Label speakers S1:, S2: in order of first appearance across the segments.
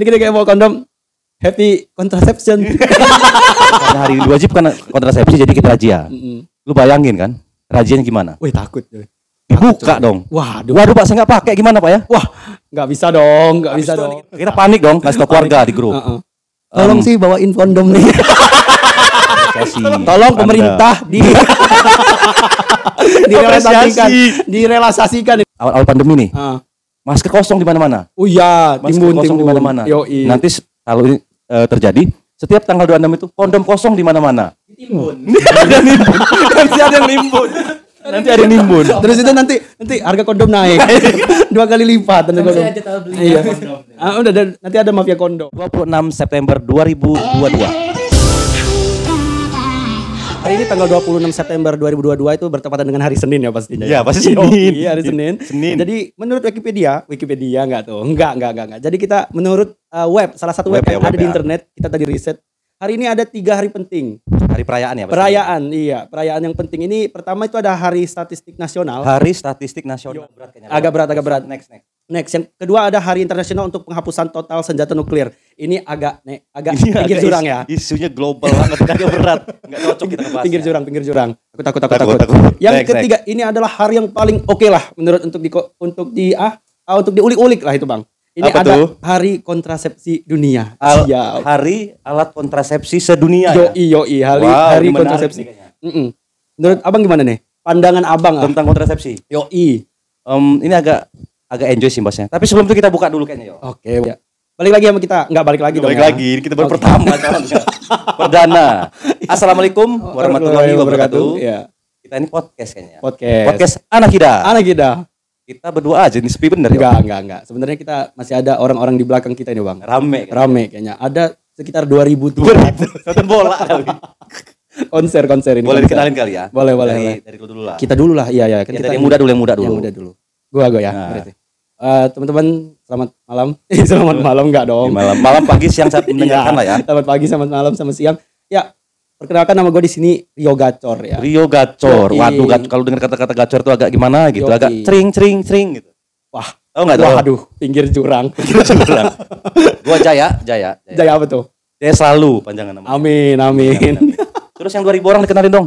S1: Ini kita kayak bawa kondom happy contraception.
S2: Karena hari ini diwajibkan kontrasepsi jadi kita razia.
S1: Mm-mm.
S2: Lu bayangin kan? Rajianya gimana?
S1: Wih takut.
S2: Dibuka dong.
S1: Waduh.
S2: Waduh Pak, saya nggak pakai gimana Pak ya?
S1: Wah, nggak bisa dong, nggak bisa dong.
S2: Kita panik dong, kasih tau keluarga di grup.
S1: Heeh. Tolong
S2: Em,
S1: sih bawain kondom nih. Tolong pemerintah di direalisasikan,
S2: Apresiasi.
S1: direalisasikan.
S2: Awal-awal pandemi nih,
S1: Ah.
S2: Masker kosong di mana-mana.
S1: Oh iya,
S2: Masker
S1: timbun
S2: kosong di
S1: timbun.
S2: mana-mana.
S1: Yoi.
S2: Nanti kalau ini eh, terjadi, setiap tanggal 26 itu kondom kosong di mana-mana. ada nimbun. Nanti ada yang nimbun. Nanti ada yang nimbun.
S1: Terus itu nanti nanti harga kondom naik dua kali lipat nanti kondom. Iya. Ah, udah dan nanti ada mafia kondom.
S2: 26 September 2022.
S1: Hari ini tanggal 26 September 2022 itu bertepatan dengan hari Senin ya pastinya.
S2: Iya, pasti
S1: Yo,
S2: Senin.
S1: Iya, hari Senin.
S2: Senin.
S1: Jadi menurut Wikipedia, Wikipedia enggak tuh? Enggak, enggak, enggak, enggak. Jadi kita menurut uh, web, salah satu web,
S2: Web ya,
S1: yang
S2: web
S1: ada di
S2: ya.
S1: internet, kita tadi riset. Hari ini ada tiga hari penting.
S2: Hari perayaan ya, pasti?
S1: Perayaan, iya, perayaan yang penting. Ini pertama itu ada Hari Statistik Nasional.
S2: Hari Statistik Nasional. Berat kayaknya.
S1: Agak berat, agak berat.
S2: Next, next.
S1: Next, yang kedua ada Hari Internasional untuk penghapusan total senjata nuklir. Ini agak nek agak
S2: Ini
S1: pinggir
S2: agak
S1: jurang
S2: is-
S1: ya.
S2: Isunya global banget, agak berat. Enggak cocok kita ngebahasnya.
S1: Pinggir jurang, pinggir jurang. Aku takut, takut,
S2: Takut,
S1: takut.
S2: takut.
S1: Yang
S2: Next,
S1: ketiga ini adalah hari yang paling oke lah menurut untuk di untuk di ah, ah, untuk diulik-ulik lah itu bang. Ini
S2: Apa
S1: ada
S2: tuh?
S1: Hari Kontrasepsi Dunia.
S2: Al-
S1: Siap.
S2: hari alat kontrasepsi sedunia ya?
S1: Yoi, yoi, hari
S2: Wow,
S1: hari kontrasepsi.
S2: kayaknya.
S1: Mm-mm. Menurut abang gimana nih? Pandangan abang ah.
S2: Tentang kontrasepsi.
S1: Yoi.
S2: Em, ini agak agak enjoy sih bahasnya. Tapi sebelum itu kita buka dulu kayaknya yo.
S1: Oke. ya. Balik lagi sama kita. Enggak balik lagi dong.
S2: Balik
S1: ya.
S2: lagi, ini kita baru
S1: Oke.
S2: pertama. Perdana. Assalamualaikum warahmatullahi wabarakatuh.
S1: Ya.
S2: Kita ini podcast kayaknya. ya.
S1: Podcast.
S2: Podcast anak kita.
S1: Anak kita.
S2: Kita berdua aja nih sepi bener ya.
S1: Enggak, enggak, enggak. Sebenarnya kita masih ada orang-orang di belakang kita ini, Bang.
S2: Rame. kan?
S1: Rame kayaknya. Ada sekitar 2000 tuh.
S2: Nonton bola
S1: konser konser ini.
S2: Boleh
S1: konser.
S2: dikenalin kali ya?
S1: Boleh, boleh,
S2: Dari,
S1: boleh.
S2: dari lu dulu lah.
S1: Kita dulu lah. Iya, iya. Kan
S2: Ya,
S1: kita
S2: yang muda dulu, yang muda dulu.
S1: Yang muda dulu. Gua gua ya,
S2: Nah.
S1: berarti. Eh, teman-teman, selamat malam. Eh, selamat malam enggak
S2: Di
S1: dong.
S2: malam, malam pagi siang saat mendengarkan
S1: Iya.
S2: lah ya.
S1: Selamat pagi, selamat malam, selamat siang. Ya, perkenalkan nama gue di sini Rio Gacor ya.
S2: Rio Gacor.
S1: Yoi.
S2: Waduh, gac- kalau dengar kata-kata gacor itu agak gimana gitu,
S1: Yoi.
S2: agak cering cering cering gitu.
S1: Wah,
S2: Tahu enggak tahu?
S1: waduh, pinggir jurang.
S2: Gua Jaya, Jaya. Jaya.
S1: Jaya apa tuh?
S2: Dia selalu panjangan nama.
S1: Amin, amin.
S2: Terus yang 2000 orang dikenalin dong.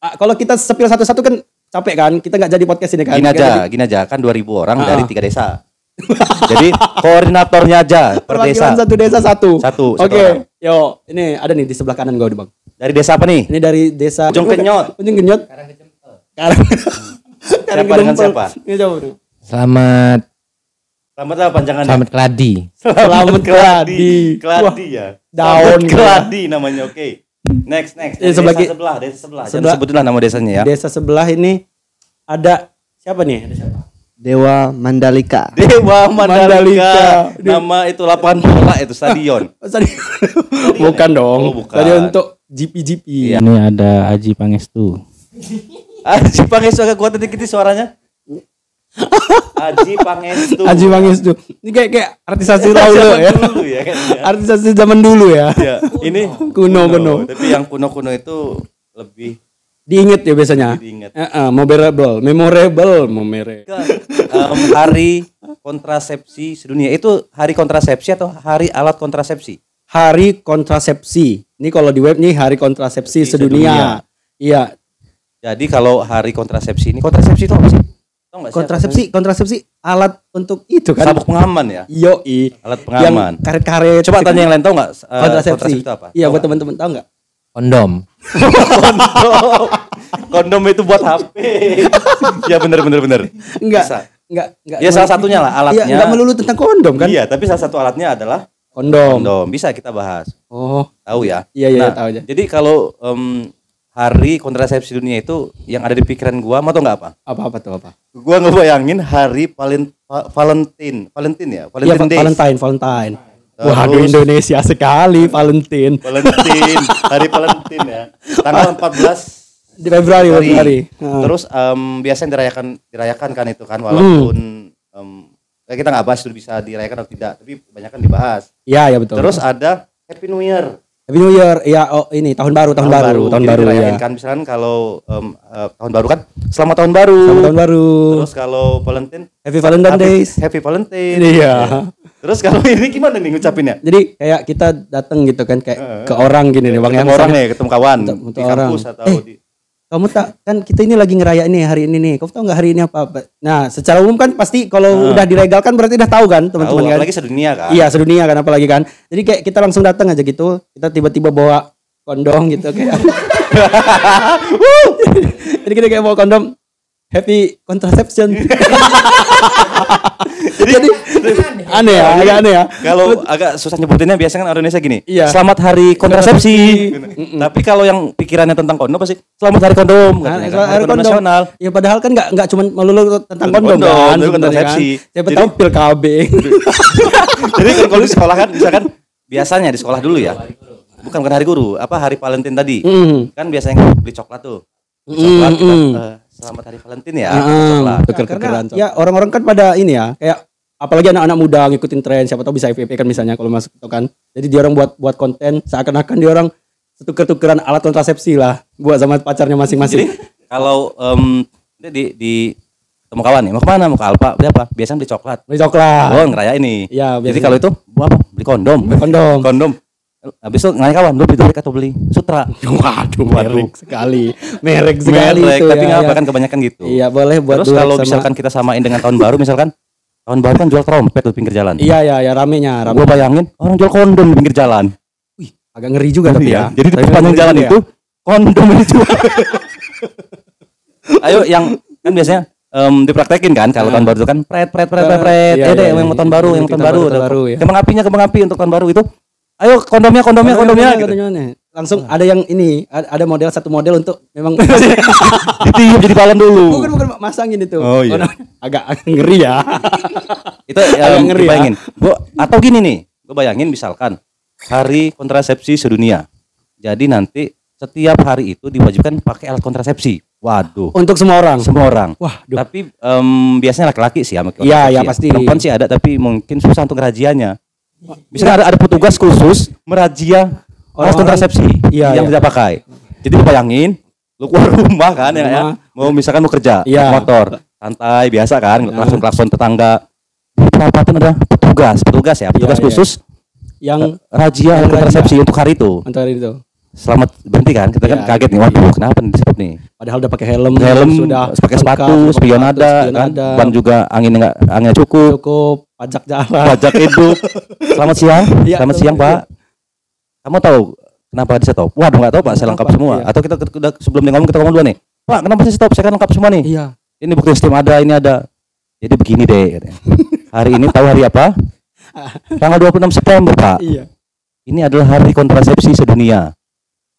S1: Ah, kalau kita sepil satu-satu kan capek kan? Kita nggak jadi podcast ini kan?
S2: Gini aja,
S1: jadi-
S2: gini aja kan 2000 orang
S1: Ah,
S2: dari
S1: ah.
S2: tiga desa. Jadi koordinatornya aja per
S1: Perwakilan
S2: desa.
S1: satu desa satu.
S2: Satu, satu
S1: Oke,
S2: orang.
S1: yo, ini ada nih di sebelah kanan gue bang.
S2: Dari desa apa nih?
S1: Ini dari desa
S2: Ujung Kenyot.
S1: Ujung Kenyot. Karang Karang
S2: Siapa dengan siapa?
S1: Ini coba tuh.
S3: Selamat
S2: Selamat apa panjangannya?
S3: selamat keladi.
S1: Selamat keladi.
S2: Keladi ya.
S1: daun.
S2: Selamat keladi namanya. Oke. Next next.
S1: Eh,
S2: Dari
S1: sebelah
S2: desa sebelah, desa sebelah. Jangan
S1: sebelah-
S2: sebutin lah nama desanya ya.
S1: Desa sebelah ini ada siapa nih? Ada siapa?
S4: Dewa Mandalika.
S2: Dewa
S1: Mandalika.
S2: Mandalika. Nama itu lapangan bola itu stadion.
S1: Tadi bukan dong.
S2: Oh, bukan.
S1: Tadi untuk GP GP.
S2: Iya.
S3: Ini ada Aji Pangestu.
S2: Aji Pangestu agak kuat dikit suaranya. Aji Pangestu.
S1: Aji Pangestu. Ini kayak kayak artisasi
S2: Zaman
S1: ya.
S2: dulu ya ya.
S1: Artisasi zaman dulu ya.
S2: Ya, ini
S1: Kuno, kuno.
S2: Tapi yang kuno-kuno itu lebih
S1: Diinget ya biasanya.
S2: diingat.
S1: Eh, eh, memorable, memorable, memore.
S2: Em, hari kontrasepsi sedunia itu hari kontrasepsi atau hari alat kontrasepsi?
S1: Hari kontrasepsi. Ini kalau di web nih hari kontrasepsi
S2: Di
S1: sedunia. Iya,
S2: Jadi kalau hari kontrasepsi ini kontrasepsi itu apa sih? Nggak
S1: kontrasepsi, kontrasepsi alat untuk itu kan.
S2: sabuk pengaman ya.
S1: Yo, i.
S2: Alat pengaman.
S1: Yang karet-karet.
S2: Coba
S1: gitu
S2: tanya
S1: kan.
S2: yang lain tahu nggak eh,
S1: kontrasepsi.
S2: itu apa?
S1: Iya, buat
S2: nggak?
S1: teman-teman tahu nggak?
S3: Kondom.
S2: Kondom. Kondom itu buat HP. ya bener bener bener.
S1: Enggak.
S2: Bisa.
S1: Enggak, enggak.
S2: Ya salah satunya lah alatnya.
S1: Iya, enggak melulu tentang kondom kan?
S2: Iya, tapi salah satu alatnya adalah
S1: Kondom.
S2: kondom. Bisa kita bahas.
S1: Oh,
S2: Tahu ya?
S1: Iya, iya,
S2: Nah,
S1: tahu aja.
S2: Jadi kalau em, hari kontrasepsi dunia itu yang ada di pikiran gua, mau tau nggak apa?
S1: apa-apa tuh apa?
S2: Gua ngebayangin hari Valent Va- Valentine, Valentine ya,
S1: Iya,
S2: Valentine
S1: Va-
S2: Days.
S1: Valentine, Valentine.
S2: Terus-
S1: Waduh, Indonesia sekali Valentine.
S2: Valentine, hari Valentine ya. Tanggal 14
S1: Di Februari,
S2: Februari.
S1: Februari. Heeh.
S2: Terus em, biasanya dirayakan dirayakan kan itu kan walaupun em, ya kita nggak bahas itu bisa dirayakan atau tidak, tapi kebanyakan dibahas.
S1: Iya, ya betul.
S2: Terus ada Happy New Year.
S1: Happy New Year. Ya, oh ini tahun baru, tahun, baru, tahun
S2: Jadi
S1: baru
S2: dirayain
S1: ya.
S2: kan misalkan kalau em, eh, tahun baru kan selamat tahun baru.
S1: Selamat tahun baru.
S2: Terus kalau Valentine
S1: Happy Valentine
S2: Happy,
S1: Days.
S2: Happy Valentine.
S1: Iya.
S2: Terus kalau ini gimana nih ngucapinnya?
S1: Jadi kayak kita datang gitu kan kayak ke orang gini nih Bang
S2: Ketemu
S1: yang
S2: orang nih, ketemu kawan
S1: Ketemu
S2: di
S1: orang.
S2: kampus atau
S1: Eh,
S2: di
S1: kamu tak kan kita ini lagi ngerayain nih hari ini nih. Kamu tahu nggak hari ini apa? Nah, secara umum kan pasti kalau udah dilegalkan berarti udah tahu kan teman-teman kan.
S2: apalagi sedunia kan.
S1: Iya, sedunia kan apalagi kan. Jadi kayak kita langsung datang aja gitu. Kita tiba-tiba bawa kondom gitu kayak. Jadi kita kayak bawa kondom happy contraception. Jadi aneh ya, agak aneh ya.
S2: Kalau agak susah nyebutinnya biasanya kan orang Indonesia gini.
S1: Iya.
S2: Selamat hari kontrasepsi. Tapi kalau yang pikirannya tentang kondom pasti selamat hari kondom.
S1: Nah,
S2: kan.
S1: soal
S2: Hari kondom
S1: kondom.
S2: nasional.
S1: Ya padahal kan nggak nggak cuma melulu tentang kondom,
S2: kondom,
S1: kan, sebenarnya
S2: kontrasepsi.
S1: Kan. Siapa
S2: Jadi-
S1: tahu pil KB.
S2: Jadi kan kalau di sekolah kan misalkan biasanya di sekolah dulu ya. Bukan bukan hari guru, apa hari Valentine tadi.
S1: Mm.
S2: Kan biasanya beli coklat tuh. Beli Coklat kita,
S1: Mm, mm.
S2: Selamat hari Valentine ya.
S1: Heeh,
S2: coklat.
S1: tuker-tukeran. Ya orang-orang kan pada ini ya, kayak apalagi anak-anak muda ngikutin tren, siapa tahu bisa FVP kan misalnya kalau masuk itu kan. Jadi dia orang buat buat konten seakan-akan dia orang tuker-tukeran alat kontrasepsi lah buat sama pacarnya
S2: Jadi
S1: masing-masing.
S2: kalau em, di di ketemu kawan nih, mau ke mana? Mau ke Alfa, beli apa? Biasanya beli coklat.
S1: Beli coklat.
S2: Oh, ngeraya ini.
S1: Iya,
S2: Jadi kalau itu, apa? Beli kondom.
S1: Beli kondom.
S2: Kondom. Habis itu nganya kawan, lu beli atau beli Sutra?
S1: Waduh, merek sekali. Merek sekali
S2: Merek,
S1: itu
S2: tapi
S1: ya,
S2: nggak apa
S1: ya.
S2: kan kebanyakan gitu.
S1: Iya, boleh buat
S2: Terus kalau
S1: sama-
S2: misalkan kita samain dengan tahun baru, misalkan tahun baru kan jual trompet di pinggir jalan.
S1: Iya, iya, ya ramenya, rame.
S2: Gue bayangin orang jual kondom di pinggir jalan.
S1: Agak ngeri juga tapi ya.
S2: Iya. Jadi di
S1: ngeri
S2: jalan
S1: juga ya.
S2: itu kondom yang dijual. Ayo yang kan biasanya em, dipraktekin kan kalau tahun baru itu kan pret pret pret pret pret.
S1: Iya,
S2: ya deh
S1: iya,
S2: yang
S1: iya.
S2: mau tahun baru, yang tahun baru.
S1: ya.
S2: Kembang apinya kembang api untuk tahun baru itu. Ayo kondomnya kondomnya kondomnya gitu.
S1: kondomnya. Langsung ada yang ini, ada model satu model untuk memang
S2: Ditiup jadi balon dulu.
S1: bukan bukan masangin itu.
S2: Oh, iya.
S1: agak ngeri ya.
S2: itu
S1: Agak
S2: yang
S1: ngeri ya.
S2: bayangin. Gua atau gini nih, gue bayangin misalkan hari kontrasepsi sedunia. Jadi nanti setiap hari itu diwajibkan pakai alat kontrasepsi. Waduh,
S1: Untuk semua orang.
S2: semua orang.
S1: Wah, duh.
S2: Tapi biasanya laki-laki sih ya.
S1: Iya, iya,
S2: ya.
S1: pasti.
S2: Perempuan sih ada tapi mungkin susah untuk ngerajianya. Misalnya ada, ada petugas khusus merazia alat
S1: Orang-orang-
S2: kontrasepsi
S1: Iya,
S2: yang
S1: iya.
S2: tidak pakai. Jadi lu bayangin, lu keluar rumah kan ya, ya,
S1: Rumah.
S2: mau misalkan mau kerja,
S1: Iya.
S2: motor, santai biasa kan, langsung klakson tetangga. Di perapatan ada petugas, petugas ya, petugas
S1: Iya, iya.
S2: khusus
S1: Yang
S2: razia
S1: Yang
S2: kontrasepsi untuk hari itu.
S1: antara itu.
S2: Selamat berhenti kan, kita kan
S1: Iya,
S2: kaget nih, waduh kenapa nih di stop nih?
S1: Padahal udah pakai helm,
S2: Helm,
S1: sudah
S2: pakai sepatu, spion ada, kan, ban juga angin enggak anginnya cukup,
S1: cukup, pajak jalan.
S2: pajak hidup. Selamat siang,
S1: Iya,
S2: selamat siang Pak. Kamu tahu kenapa di stop? Waduh nggak tahu Pak, saya lengkap semua.
S1: Iya.
S2: Atau kita udah sebelum dia ngomong kita ngomong dulu nih. Pak, kenapa sih stop? Saya kan lengkap semua nih.
S1: Iya.
S2: Ini bukti sistem ada, ini ada. Jadi begini deh. Hari ini tahu hari apa? Tanggal 26 September Pak.
S1: Iya.
S2: Ini adalah hari kontrasepsi sedunia.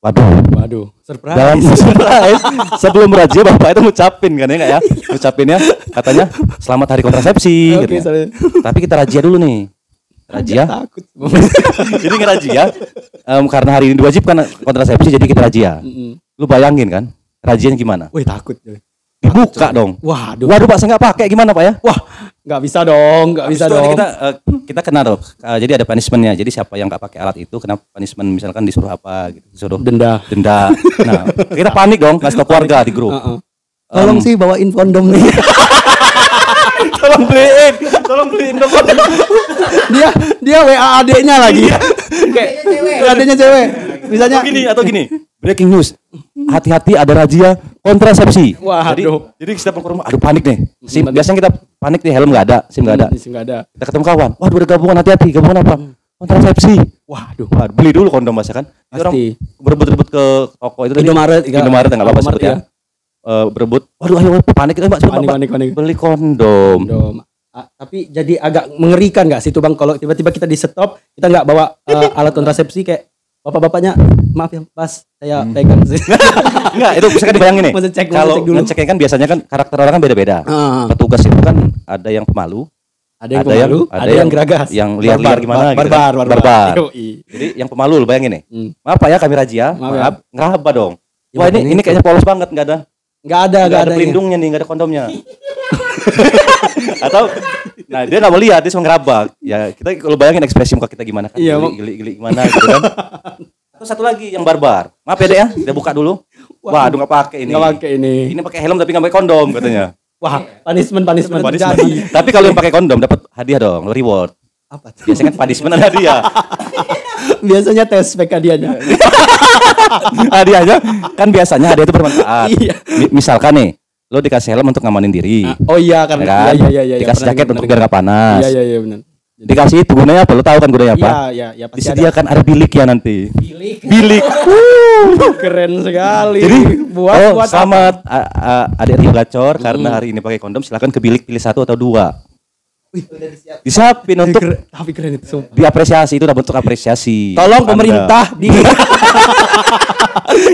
S2: Waduh.
S1: Waduh, surprise.
S2: Dalam surprise sebelum razia bapak itu ngucapin kan ya nggak ya? Ngucapinnya katanya selamat hari kontrasepsi.
S1: Oke,
S2: katanya.
S1: sorry.
S2: Tapi kita razia dulu nih. Razia.
S1: Takut.
S2: jadi ngerazia em, karena hari ini diwajibkan kontrasepsi jadi kita razia.
S1: Mm-mm.
S2: Lu bayangin kan? Rajianya gimana?
S1: Wih, takut.
S2: Dibuka dong.
S1: Waduh.
S2: Waduh Pak, saya nggak pakai gimana Pak ya?
S1: Wah, nggak bisa dong, nggak bisa
S2: Habis
S1: dong.
S2: Kita eh, kita kena dong. Eh, jadi ada punishmentnya. Jadi siapa yang nggak pakai alat itu kena punishment misalkan disuruh apa gitu. Disuruh
S1: Denda.
S2: denda. Nah, kita panik dong, ngasih tau keluarga di grup.
S1: Heeh. Tolong
S2: Em.
S1: sih bawain kondom nih.
S2: tolong beliin, tolong beliin dong kondom.
S1: dia dia WA adeknya lagi. Kayak adeknya cewek. Misalnya
S2: Atau gini, atau gini. Breaking news. Hati-hati ada razia kontrasepsi.
S1: Waduh.
S2: Jadi, jadi kita pulang ke rumah, aduh panik nih. SIM, biasanya kita panik nih, helm nggak ada, SIM nggak ada.
S1: Hmm, nggak ada.
S2: Kita ketemu kawan, waduh ada gabungan hati-hati, gabungan apa? Kontrasepsi.
S1: Waduh.
S2: Wah, beli dulu kondom masa kan. Ini Orang
S1: Pasti.
S2: berebut-rebut ke toko itu tadi.
S1: Indomaret.
S2: Indomaret nggak apa-apa seperti ya. Eh, berebut. Waduh, ayo ayo, panik itu Mbak,
S1: Panik, panik, panik.
S2: Beli kondom.
S1: Kondom. Ah, tapi jadi agak mengerikan nggak sih tuh bang kalau tiba-tiba kita di stop kita nggak bawa eh, alat kontrasepsi kayak bapak-bapaknya maaf ya pas saya pegang sih
S2: Enggak, itu bisa kan dibayangin nih.
S1: Cek,
S2: Kalau
S1: cek dulu.
S2: ngeceknya kan biasanya kan karakter orang kan beda-beda.
S1: Ah,
S2: Petugas itu kan ada yang pemalu,
S1: ada yang
S2: ada yang-
S1: pemalu
S2: ada
S1: ada yang
S2: yang-
S1: geragas
S2: yang liar-liar
S1: Barbar,
S2: gimana gitu
S1: barbar
S2: kan.
S1: barbar,
S2: Barbar.
S1: Yoi.
S2: Jadi yang pemalu lu bayangin nih.
S1: Hmm.
S2: Maaf Pak ya kami razia,
S1: Maaf
S2: maaf,
S1: ya.
S2: ngeraba dong.
S1: Ya,
S2: Wah ini ini kayaknya polos banget nggak ada
S1: nggak ada
S2: nggak
S1: nggak
S2: ada
S1: ada
S2: pelindungnya nih nggak ada kondomnya. Atau nah dia nggak mau lihat dia cuma ngeraba. Ya kita kalau bayangin ekspresi muka kita gimana kan?
S1: Iya,
S2: geli, geli, geli gimana gitu kan. Terus satu lagi yang barbar. Maaf ya dek ya, kita buka dulu. Waduh nggak pakai ini.
S1: nggak pakai ini
S2: Ini pakai helm tapi nggak pakai kondom katanya.
S1: wah punishment punishment
S2: Punishment. Tapi kalau yang pakai kondom dapat hadiah dong, reward.
S1: Apa tuh?
S2: Biasanya kan punishment ada hadiah.
S1: Biasanya tes PK dianya.
S2: hadiahnya kan biasanya hadiah itu bermanfaat.
S1: Iya.
S2: Mi- Misalkan nih, lo dikasih helm untuk ngamanin diri.
S1: Oh iya
S2: ya
S1: karena
S2: kan?
S1: iya iya iya. iya,
S2: dikasih jaket untuk biar gak panas.
S1: Iya iya iya benar.
S2: Dikasih itu gunanya apa? Lo tahu kan gunanya apa?
S1: Iya iya iya pasti ada.
S2: Disediakan ada bilik ya nanti.
S1: Bilik.
S2: Bilik.
S1: Keren sekali.
S2: Jadi
S1: buat
S2: oh,
S1: buat
S2: selamat a- a- adik Rio Gacor karena hari ini pakai kondom silakan ke bilik pilih satu atau dua. Disiapin
S1: apa?
S2: untuk
S1: tapi keren itu. sumpah.
S2: diapresiasi itu udah bentuk apresiasi.
S1: Tolong
S2: Anda.
S1: pemerintah di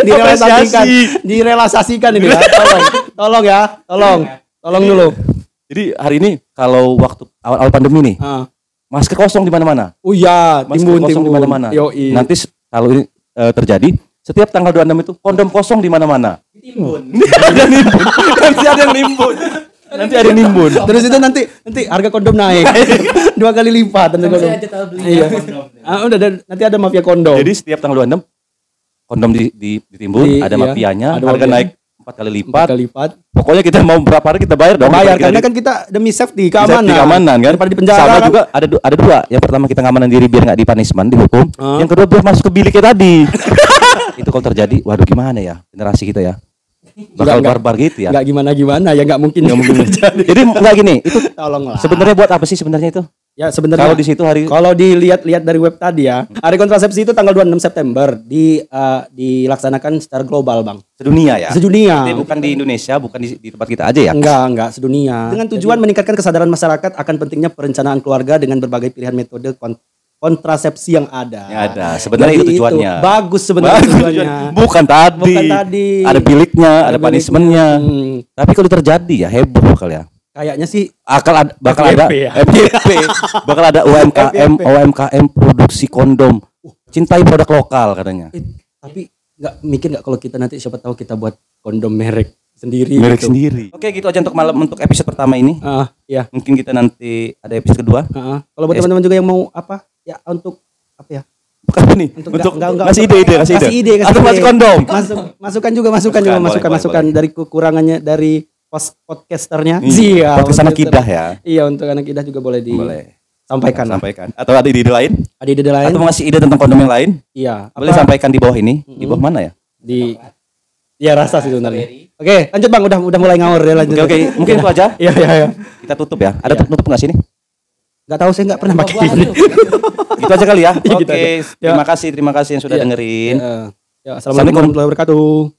S1: direalisasikan,
S2: Apresiasi.
S1: direalisasikan ini ya. Tolong, tolong ya, tolong, tolong dulu.
S2: Jadi hari ini kalau waktu awal-awal pandemi nih,
S1: Ah.
S2: masker kosong di mana-mana.
S1: Oh iya,
S2: Masker
S1: timbun
S2: kosong
S1: timbun.
S2: di mana-mana. Nanti kalau ini eh, terjadi, setiap tanggal 26 itu kondom kosong di mana-mana. ada nimbun. Nanti ada yang nimbun. Nanti ada yang nimbun.
S1: Terus itu nanti nanti harga kondom naik dua kali lipat nanti kondom. Iya. Ah, udah ada- nanti ada mafia kondom.
S2: Jadi setiap tanggal 26 kondom di, di, ditimbun,
S1: Di-
S2: ada
S1: iya,
S2: mafianya,
S1: ada
S2: harga
S1: mafianya.
S2: naik empat kali
S1: empat
S2: lipat.
S1: kali lipat.
S2: Pokoknya kita mau berapa hari kita bayar dong.
S1: Bayar karena kan kita demi safety
S2: Safety,
S1: keamanan.
S2: keamanan kan.
S1: Daripada di penjara
S2: Sama
S1: kan.
S2: juga ada ada dua. Yang pertama kita ngamanan diri biar nggak dipunishment, dihukum.
S1: Ah.
S2: Yang kedua biar masuk ke biliknya tadi. itu kalau terjadi, waduh gimana ya generasi kita ya. Bakal
S1: Nggak-
S2: barbar gitu ya.
S1: Enggak gimana gimana ya enggak mungkin.
S2: Nggak mungkin. Jadi nggak gini, itu
S1: Tolonglah.
S2: sebenarnya buat apa sih sebenarnya itu?
S1: Ya sebenarnya
S2: Kalau di situ hari
S1: Kalau dilihat-lihat dari web tadi ya, hari kontrasepsi itu tanggal 26 September di eh, dilaksanakan secara global, Bang.
S2: sedunia ya.
S1: Sedunia.
S2: Jadi bukan di Indonesia, bukan di, di tempat kita aja ya.
S1: Enggak, enggak sedunia. Dengan tujuan meningkatkan kesadaran masyarakat akan pentingnya perencanaan keluarga dengan berbagai pilihan metode kon- kontrasepsi yang ada.
S2: Yang ada. Sebenarnya
S1: Jadi
S2: itu tujuannya.
S1: Bagus sebenarnya
S2: Bagus
S1: tujuannya.
S2: tujuan. Bukan tadi.
S1: Bukan tadi.
S2: Ada biliknya, ada,
S1: biliknya.
S2: punishmentnya.
S1: Hmm.
S2: Tapi kalau terjadi ya heboh bakal ya.
S1: Kayaknya sih
S2: Akal ada, bakal
S1: FYP
S2: ada
S1: ya.
S2: FYP. bakal ada UMKM
S1: FYP.
S2: UMKM produksi kondom. Cintai produk lokal katanya.
S1: eh, tapi enggak mikir enggak kalau kita nanti siapa tahu kita buat kondom merek sendiri
S2: Merek
S1: gitu.
S2: sendiri. Oke, gitu aja untuk malam untuk episode pertama ini.
S1: Ah, iya.
S2: Mungkin kita nanti ada episode kedua.
S1: Heeh. Kalau buat teman-teman juga yang mau apa? Ya untuk apa ya?
S2: Bukan apa nih?
S1: Untuk,
S2: Untuk,
S1: enggak, enggak,
S2: ngasih
S1: untuk-
S2: ide, ide,
S1: kasih ide, kasih
S2: Atau ngasih kondom.
S1: Masuk, masukan juga, masukan juga,
S2: Boleh,
S1: masukan,
S2: boleh,
S1: masukan dari kekurangannya dari podcasternya.
S2: Iya,
S1: Siap.
S2: podcast anak kidah ya.
S1: Iya, untuk anak kidah juga boleh
S2: Boleh.
S1: disampaikan. lah.
S2: Sampaikan. Atau ada ide lain?
S1: Ada ide lain?
S2: Atau mau ngasih ide tentang kondom yang lain?
S1: Iya.
S2: Boleh
S1: apa-
S2: sampaikan di bawah ini. Di bawah mana ya?
S1: di Ya rasa sih sebenarnya. Oke, lanjut Bang, udah udah mulai ngawur ya lanjut.
S2: Oke, oke. Mungkin itu aja.
S1: Iya, iya, iya.
S2: Kita tutup ya. Ada
S1: Iya.
S2: tutup nggak sini?
S1: Enggak tahu saya enggak pernah pakai ini.
S2: Itu aja kali ya.
S1: Iya,
S2: Oke,
S1: gitu aja.
S2: terima kasih, terima kasih yang sudah
S1: Iya.
S2: dengerin.
S1: Ya, ya, Assalamualaikum warahmatullahi wabarakatuh.